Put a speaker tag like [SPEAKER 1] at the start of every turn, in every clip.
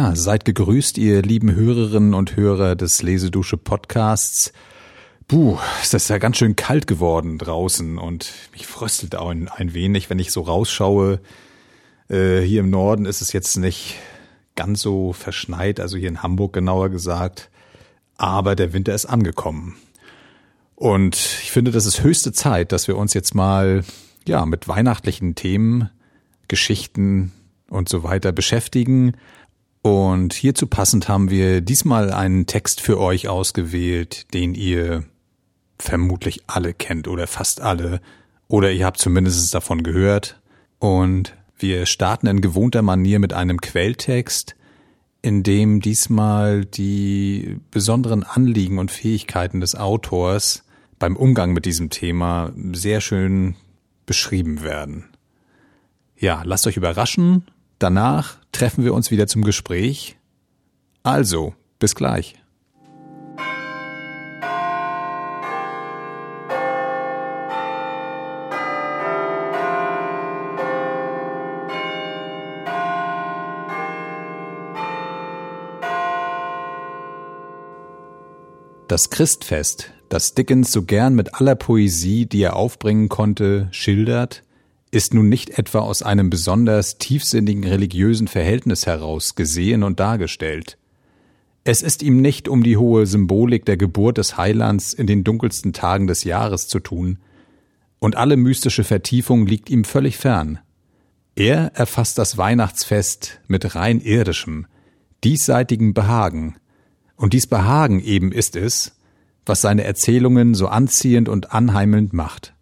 [SPEAKER 1] Ja, seid gegrüßt, ihr lieben Hörerinnen und Hörer des Lesedusche Podcasts. Puh, ist das ja ganz schön kalt geworden draußen und mich fröstelt auch ein, ein wenig, wenn ich so rausschaue. Äh, hier im Norden ist es jetzt nicht ganz so verschneit, also hier in Hamburg genauer gesagt, aber der Winter ist angekommen. Und ich finde, das ist höchste Zeit, dass wir uns jetzt mal ja mit weihnachtlichen Themen, Geschichten und so weiter beschäftigen und hierzu passend haben wir diesmal einen Text für euch ausgewählt, den ihr vermutlich alle kennt oder fast alle oder ihr habt zumindest davon gehört. Und wir starten in gewohnter Manier mit einem Quelltext, in dem diesmal die besonderen Anliegen und Fähigkeiten des Autors beim Umgang mit diesem Thema sehr schön beschrieben werden. Ja, lasst euch überraschen Danach treffen wir uns wieder zum Gespräch. Also, bis gleich. Das Christfest, das Dickens so gern mit aller Poesie, die er aufbringen konnte, schildert, ist nun nicht etwa aus einem besonders tiefsinnigen religiösen Verhältnis heraus gesehen und dargestellt. Es ist ihm nicht um die hohe Symbolik der Geburt des Heilands in den dunkelsten Tagen des Jahres zu tun, und alle mystische Vertiefung liegt ihm völlig fern. Er erfasst das Weihnachtsfest mit rein irdischem, diesseitigem Behagen, und dies Behagen eben ist es, was seine Erzählungen so anziehend und anheimelnd macht.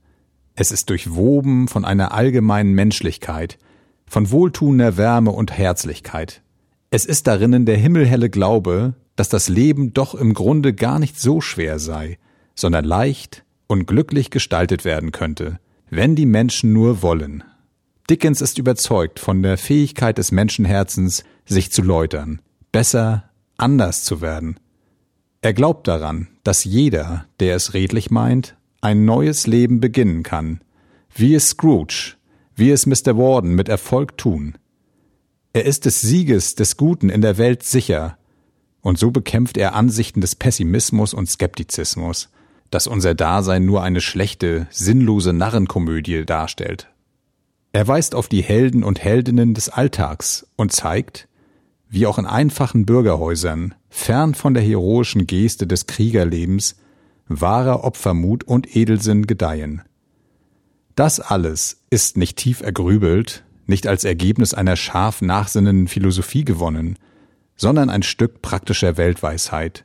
[SPEAKER 1] Es ist durchwoben von einer allgemeinen Menschlichkeit, von wohltuender Wärme und Herzlichkeit. Es ist darinnen der himmelhelle Glaube, dass das Leben doch im Grunde gar nicht so schwer sei, sondern leicht und glücklich gestaltet werden könnte, wenn die Menschen nur wollen. Dickens ist überzeugt von der Fähigkeit des Menschenherzens, sich zu läutern, besser, anders zu werden. Er glaubt daran, dass jeder, der es redlich meint, ein neues Leben beginnen kann, wie es Scrooge, wie es Mr. Warden mit Erfolg tun. Er ist des Sieges des Guten in der Welt sicher, und so bekämpft er Ansichten des Pessimismus und Skeptizismus, dass unser Dasein nur eine schlechte, sinnlose Narrenkomödie darstellt. Er weist auf die Helden und Heldinnen des Alltags und zeigt, wie auch in einfachen Bürgerhäusern, fern von der heroischen Geste des Kriegerlebens, wahrer Opfermut und Edelsinn gedeihen. Das alles ist nicht tief ergrübelt, nicht als Ergebnis einer scharf nachsinnenden Philosophie gewonnen, sondern ein Stück praktischer Weltweisheit,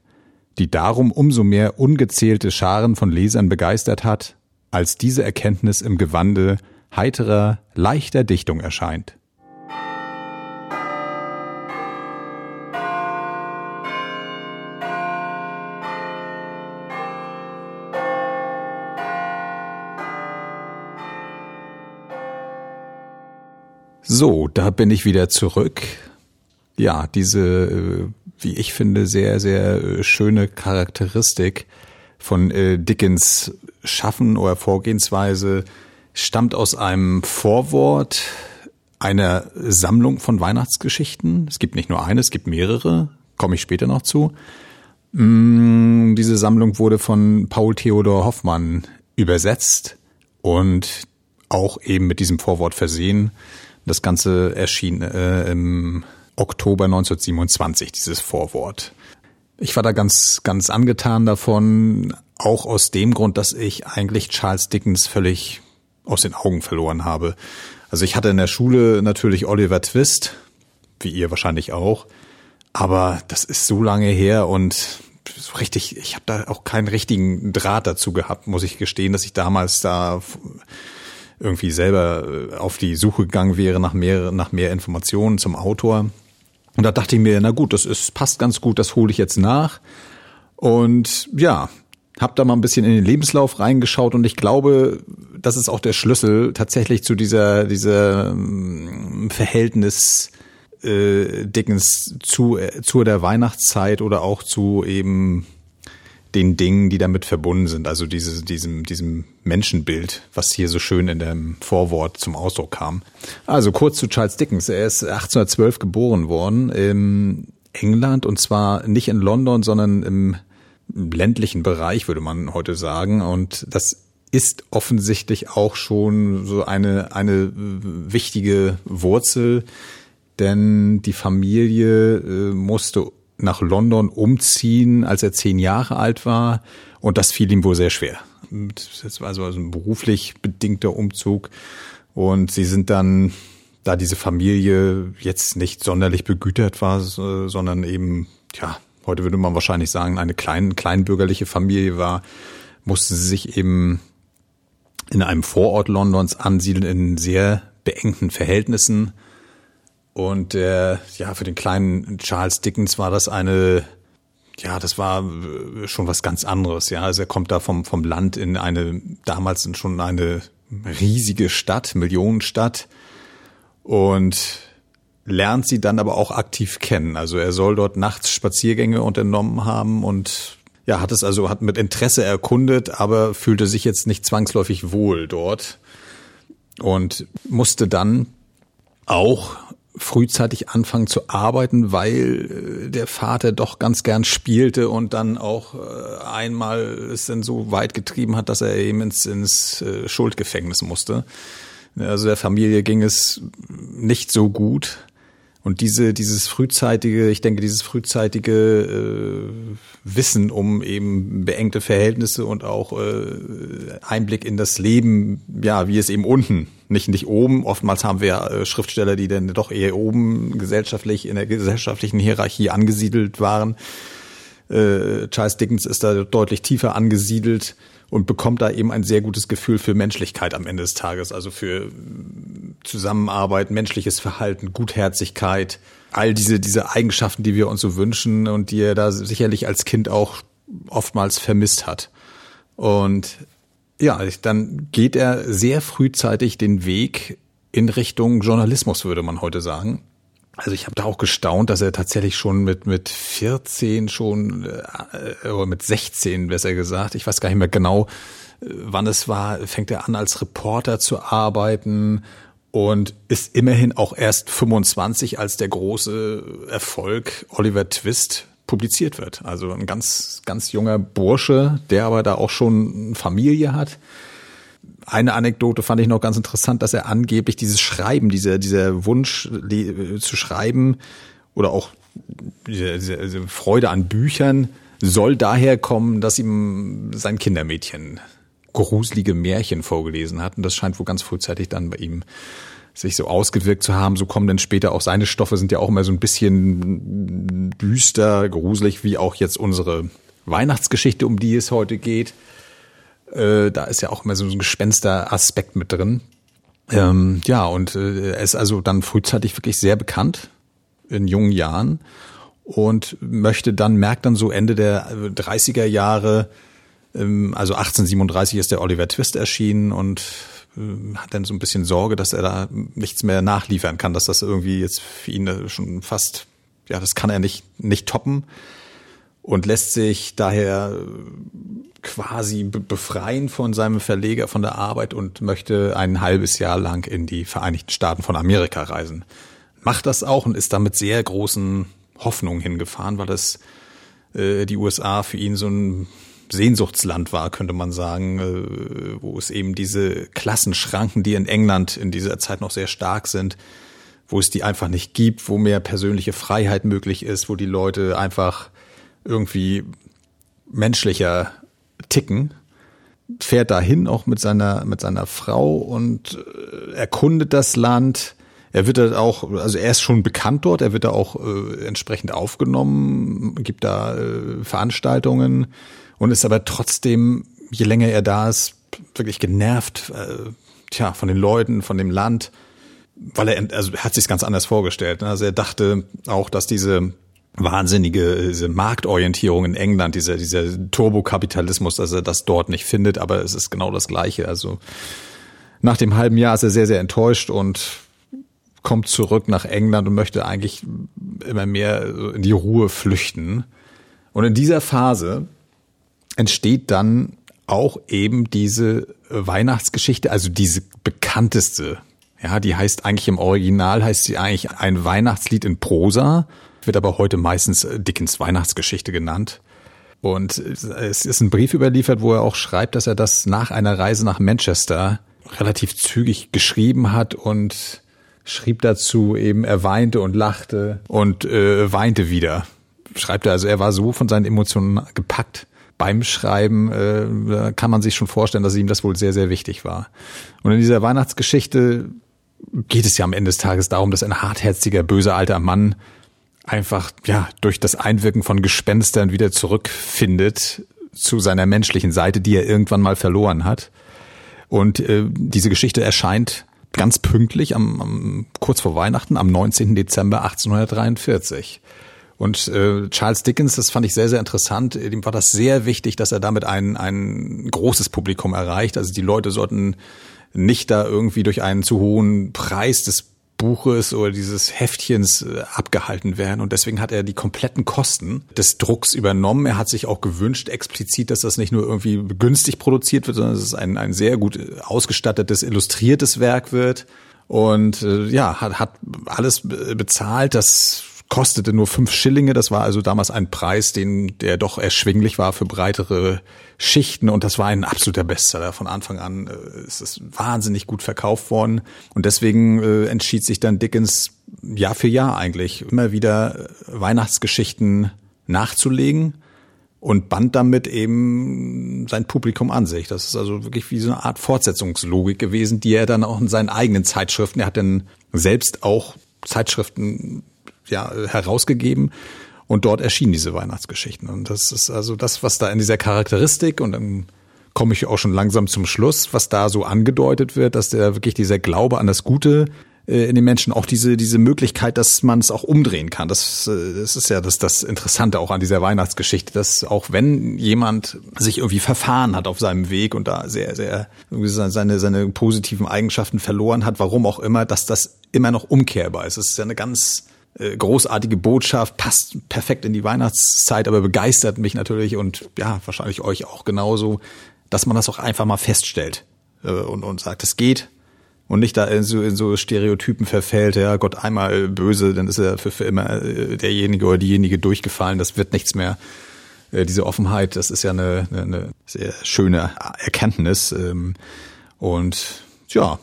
[SPEAKER 1] die darum umso mehr ungezählte Scharen von Lesern begeistert hat, als diese Erkenntnis im Gewande heiterer, leichter Dichtung erscheint. So, da bin ich wieder zurück. Ja, diese, äh, wie ich finde, sehr, sehr äh, schöne Charakteristik von äh, Dickens Schaffen oder Vorgehensweise stammt aus einem Vorwort einer Sammlung von Weihnachtsgeschichten. Es gibt nicht nur eine, es gibt mehrere, komme ich später noch zu. Mm, diese Sammlung wurde von Paul Theodor Hoffmann übersetzt und auch eben mit diesem Vorwort versehen. Das Ganze erschien äh, im Oktober 1927, dieses Vorwort. Ich war da ganz, ganz angetan davon, auch aus dem Grund, dass ich eigentlich Charles Dickens völlig aus den Augen verloren habe. Also ich hatte in der Schule natürlich Oliver Twist, wie ihr wahrscheinlich auch, aber das ist so lange her und so richtig, ich habe da auch keinen richtigen Draht dazu gehabt, muss ich gestehen, dass ich damals da irgendwie selber äh, auf die Suche gegangen wäre nach mehr, nach mehr Informationen zum Autor. Und da dachte ich mir, na gut, das ist, passt ganz gut, das hole ich jetzt nach. Und ja, hab da mal ein bisschen in den Lebenslauf reingeschaut und ich glaube, das ist auch der Schlüssel tatsächlich zu dieser, dieser ähm, Verhältnis äh, Dickens zu, äh, zu der Weihnachtszeit oder auch zu eben den Dingen, die damit verbunden sind, also diese, diesem, diesem Menschenbild, was hier so schön in dem Vorwort zum Ausdruck kam. Also kurz zu Charles Dickens. Er ist 1812 geboren worden in England und zwar nicht in London, sondern im ländlichen Bereich, würde man heute sagen. Und das ist offensichtlich auch schon so eine, eine wichtige Wurzel, denn die Familie äh, musste nach London umziehen, als er zehn Jahre alt war. Und das fiel ihm wohl sehr schwer. Das war also ein beruflich bedingter Umzug. Und sie sind dann, da diese Familie jetzt nicht sonderlich begütert war, sondern eben, ja, heute würde man wahrscheinlich sagen, eine klein, kleinbürgerliche Familie war, mussten sie sich eben in einem Vorort Londons ansiedeln in sehr beengten Verhältnissen. Und äh, ja, für den kleinen Charles Dickens war das eine, ja, das war äh, schon was ganz anderes. Ja, also er kommt da vom vom Land in eine damals schon eine riesige Stadt, Millionenstadt und lernt sie dann aber auch aktiv kennen. Also er soll dort nachts Spaziergänge unternommen haben und ja, hat es also hat mit Interesse erkundet, aber fühlte sich jetzt nicht zwangsläufig wohl dort und musste dann auch frühzeitig anfangen zu arbeiten, weil äh, der Vater doch ganz gern spielte und dann auch äh, einmal es dann so weit getrieben hat, dass er eben ins, ins äh, Schuldgefängnis musste. Also der Familie ging es nicht so gut. Und diese, dieses frühzeitige, ich denke, dieses frühzeitige äh, Wissen um eben beengte Verhältnisse und auch äh, Einblick in das Leben, ja, wie es eben unten, nicht nicht oben. Oftmals haben wir äh, Schriftsteller, die dann doch eher oben gesellschaftlich in der gesellschaftlichen Hierarchie angesiedelt waren. Äh, Charles Dickens ist da deutlich tiefer angesiedelt und bekommt da eben ein sehr gutes Gefühl für Menschlichkeit am Ende des Tages, also für Zusammenarbeit, menschliches Verhalten, Gutherzigkeit, all diese, diese Eigenschaften, die wir uns so wünschen und die er da sicherlich als Kind auch oftmals vermisst hat. Und ja, dann geht er sehr frühzeitig den Weg in Richtung Journalismus, würde man heute sagen. Also ich habe da auch gestaunt, dass er tatsächlich schon mit mit 14 schon äh, oder mit 16 besser gesagt, ich weiß gar nicht mehr genau, äh, wann es war, fängt er an als Reporter zu arbeiten und ist immerhin auch erst 25, als der große Erfolg Oliver Twist publiziert wird. Also ein ganz ganz junger Bursche, der aber da auch schon Familie hat eine Anekdote fand ich noch ganz interessant, dass er angeblich dieses Schreiben, dieser, dieser Wunsch zu schreiben oder auch diese, diese Freude an Büchern soll daher kommen, dass ihm sein Kindermädchen gruselige Märchen vorgelesen hat. Und das scheint wohl ganz frühzeitig dann bei ihm sich so ausgewirkt zu haben. So kommen dann später auch seine Stoffe, sind ja auch immer so ein bisschen düster, gruselig, wie auch jetzt unsere Weihnachtsgeschichte, um die es heute geht. Äh, da ist ja auch immer so ein Gespenster-Aspekt mit drin. Ähm, ja, und äh, er ist also dann frühzeitig wirklich sehr bekannt in jungen Jahren und möchte dann, merkt dann so Ende der 30er Jahre, ähm, also 1837 ist der Oliver Twist erschienen und äh, hat dann so ein bisschen Sorge, dass er da nichts mehr nachliefern kann, dass das irgendwie jetzt für ihn schon fast, ja, das kann er nicht, nicht toppen und lässt sich daher quasi befreien von seinem Verleger von der Arbeit und möchte ein halbes Jahr lang in die Vereinigten Staaten von Amerika reisen. Macht das auch und ist damit sehr großen Hoffnungen hingefahren, weil es äh, die USA für ihn so ein Sehnsuchtsland war, könnte man sagen, äh, wo es eben diese Klassenschranken, die in England in dieser Zeit noch sehr stark sind, wo es die einfach nicht gibt, wo mehr persönliche Freiheit möglich ist, wo die Leute einfach irgendwie menschlicher ticken, fährt dahin auch mit seiner mit seiner Frau und äh, erkundet das Land. Er wird da auch, also er ist schon bekannt dort, er wird da auch äh, entsprechend aufgenommen, gibt da äh, Veranstaltungen und ist aber trotzdem, je länger er da ist, wirklich genervt, äh, tja, von den Leuten, von dem Land, weil er, also er hat sich ganz anders vorgestellt. Ne? Also er dachte auch, dass diese wahnsinnige diese Marktorientierung in England, dieser, dieser Turbokapitalismus, dass er das dort nicht findet, aber es ist genau das Gleiche. Also nach dem halben Jahr ist er sehr, sehr enttäuscht und kommt zurück nach England und möchte eigentlich immer mehr in die Ruhe flüchten. Und in dieser Phase entsteht dann auch eben diese Weihnachtsgeschichte, also diese bekannteste. Ja, die heißt eigentlich im Original heißt sie eigentlich ein Weihnachtslied in Prosa, wird aber heute meistens Dickens Weihnachtsgeschichte genannt. Und es ist ein Brief überliefert, wo er auch schreibt, dass er das nach einer Reise nach Manchester relativ zügig geschrieben hat und schrieb dazu eben, er weinte und lachte und äh, weinte wieder. Schreibt er also, er war so von seinen Emotionen gepackt beim Schreiben, äh, kann man sich schon vorstellen, dass ihm das wohl sehr, sehr wichtig war. Und in dieser Weihnachtsgeschichte geht es ja am Ende des Tages darum, dass ein hartherziger, böser alter Mann einfach, ja, durch das Einwirken von Gespenstern wieder zurückfindet zu seiner menschlichen Seite, die er irgendwann mal verloren hat. Und äh, diese Geschichte erscheint ganz pünktlich am, am kurz vor Weihnachten am 19. Dezember 1843. Und äh, Charles Dickens, das fand ich sehr, sehr interessant. Ihm war das sehr wichtig, dass er damit ein, ein großes Publikum erreicht. Also die Leute sollten nicht da irgendwie durch einen zu hohen Preis des Buches oder dieses Heftchens äh, abgehalten werden. Und deswegen hat er die kompletten Kosten des Drucks übernommen. Er hat sich auch gewünscht explizit, dass das nicht nur irgendwie günstig produziert wird, sondern dass es ein, ein sehr gut ausgestattetes, illustriertes Werk wird. Und äh, ja, hat, hat alles bezahlt. Das kostete nur fünf Schillinge. Das war also damals ein Preis, den der doch erschwinglich war für breitere Schichten. Und das war ein absoluter Bestseller. Von Anfang an äh, ist es wahnsinnig gut verkauft worden. Und deswegen äh, entschied sich dann Dickens Jahr für Jahr eigentlich immer wieder äh, Weihnachtsgeschichten nachzulegen und band damit eben sein Publikum an sich. Das ist also wirklich wie so eine Art Fortsetzungslogik gewesen, die er dann auch in seinen eigenen Zeitschriften, er hat dann selbst auch Zeitschriften ja, herausgegeben. Und dort erschienen diese Weihnachtsgeschichten. Und das ist also das, was da in dieser Charakteristik und dann komme ich auch schon langsam zum Schluss, was da so angedeutet wird, dass der wirklich dieser Glaube an das Gute äh, in den Menschen auch diese diese Möglichkeit, dass man es auch umdrehen kann. Das, äh, das ist ja das das Interessante auch an dieser Weihnachtsgeschichte, dass auch wenn jemand sich irgendwie verfahren hat auf seinem Weg und da sehr sehr seine seine positiven Eigenschaften verloren hat, warum auch immer, dass das immer noch umkehrbar ist. Es ist ja eine ganz großartige Botschaft, passt perfekt in die Weihnachtszeit, aber begeistert mich natürlich und ja, wahrscheinlich euch auch genauso, dass man das auch einfach mal feststellt äh, und, und sagt, es geht und nicht da in so, in so Stereotypen verfällt, ja, Gott einmal böse, dann ist er für, für immer äh, derjenige oder diejenige durchgefallen, das wird nichts mehr. Diese Offenheit, das ist ja eine, eine, eine sehr schöne Erkenntnis. Ähm, und ja,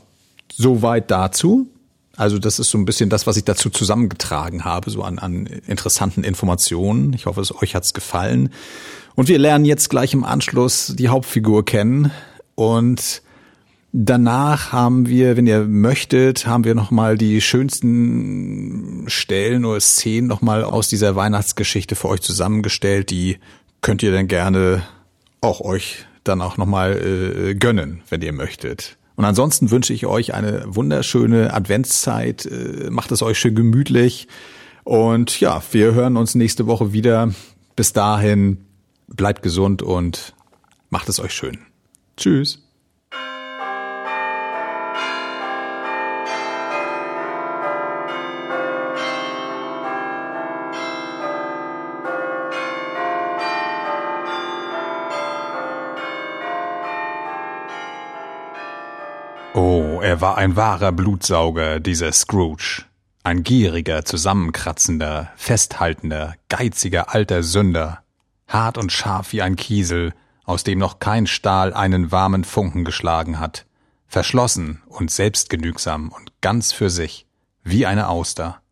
[SPEAKER 1] soweit dazu. Also das ist so ein bisschen das, was ich dazu zusammengetragen habe, so an, an interessanten Informationen. Ich hoffe, es euch hat's gefallen. Und wir lernen jetzt gleich im Anschluss die Hauptfigur kennen und Danach haben wir, wenn ihr möchtet, haben wir nochmal die schönsten Stellen oder Szenen nochmal aus dieser Weihnachtsgeschichte für euch zusammengestellt. Die könnt ihr dann gerne auch euch dann auch nochmal äh, gönnen, wenn ihr möchtet. Und ansonsten wünsche ich euch eine wunderschöne Adventszeit. Äh, macht es euch schön gemütlich. Und ja, wir hören uns nächste Woche wieder. Bis dahin, bleibt gesund und macht es euch schön. Tschüss. Oh, er war ein wahrer Blutsauger, dieser Scrooge. Ein gieriger, zusammenkratzender, festhaltender, geiziger alter Sünder, hart und scharf wie ein Kiesel, aus dem noch kein Stahl einen warmen Funken geschlagen hat, verschlossen und selbstgenügsam und ganz für sich, wie eine Auster.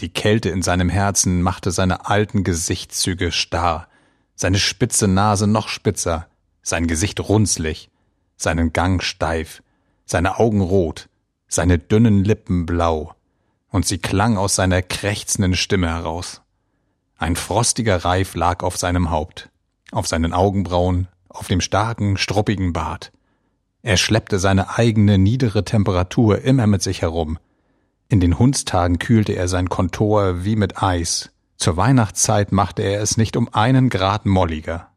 [SPEAKER 1] Die Kälte in seinem Herzen machte seine alten Gesichtszüge starr, seine spitze Nase noch spitzer, sein Gesicht runzlig, seinen Gang steif, seine Augen rot, seine dünnen Lippen blau, und sie klang aus seiner krächzenden Stimme heraus. Ein frostiger Reif lag auf seinem Haupt, auf seinen Augenbrauen, auf dem starken, struppigen Bart. Er schleppte seine eigene niedere Temperatur immer mit sich herum. In den Hundstagen kühlte er sein Kontor wie mit Eis. Zur Weihnachtszeit machte er es nicht um einen Grad molliger.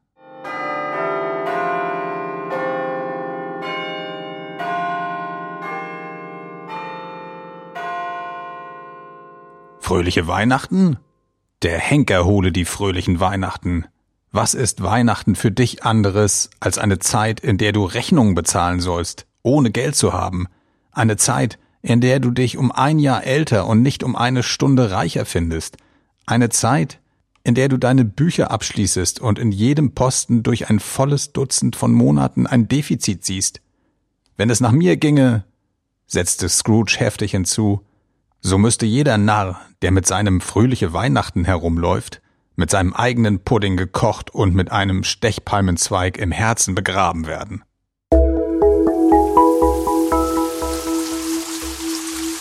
[SPEAKER 1] Fröhliche Weihnachten? Der Henker hole die fröhlichen Weihnachten. Was ist Weihnachten für dich anderes als eine Zeit, in der du Rechnungen bezahlen sollst, ohne Geld zu haben? Eine Zeit, in der du dich um ein Jahr älter und nicht um eine Stunde reicher findest? Eine Zeit, in der du deine Bücher abschließest und in jedem Posten durch ein volles Dutzend von Monaten ein Defizit siehst? Wenn es nach mir ginge, setzte Scrooge heftig hinzu, so müsste jeder Narr, der mit seinem fröhliche Weihnachten herumläuft, mit seinem eigenen Pudding gekocht und mit einem Stechpalmenzweig im Herzen begraben werden.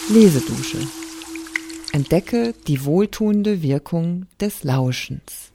[SPEAKER 2] Lesedusche. Entdecke die wohltuende Wirkung des Lauschens.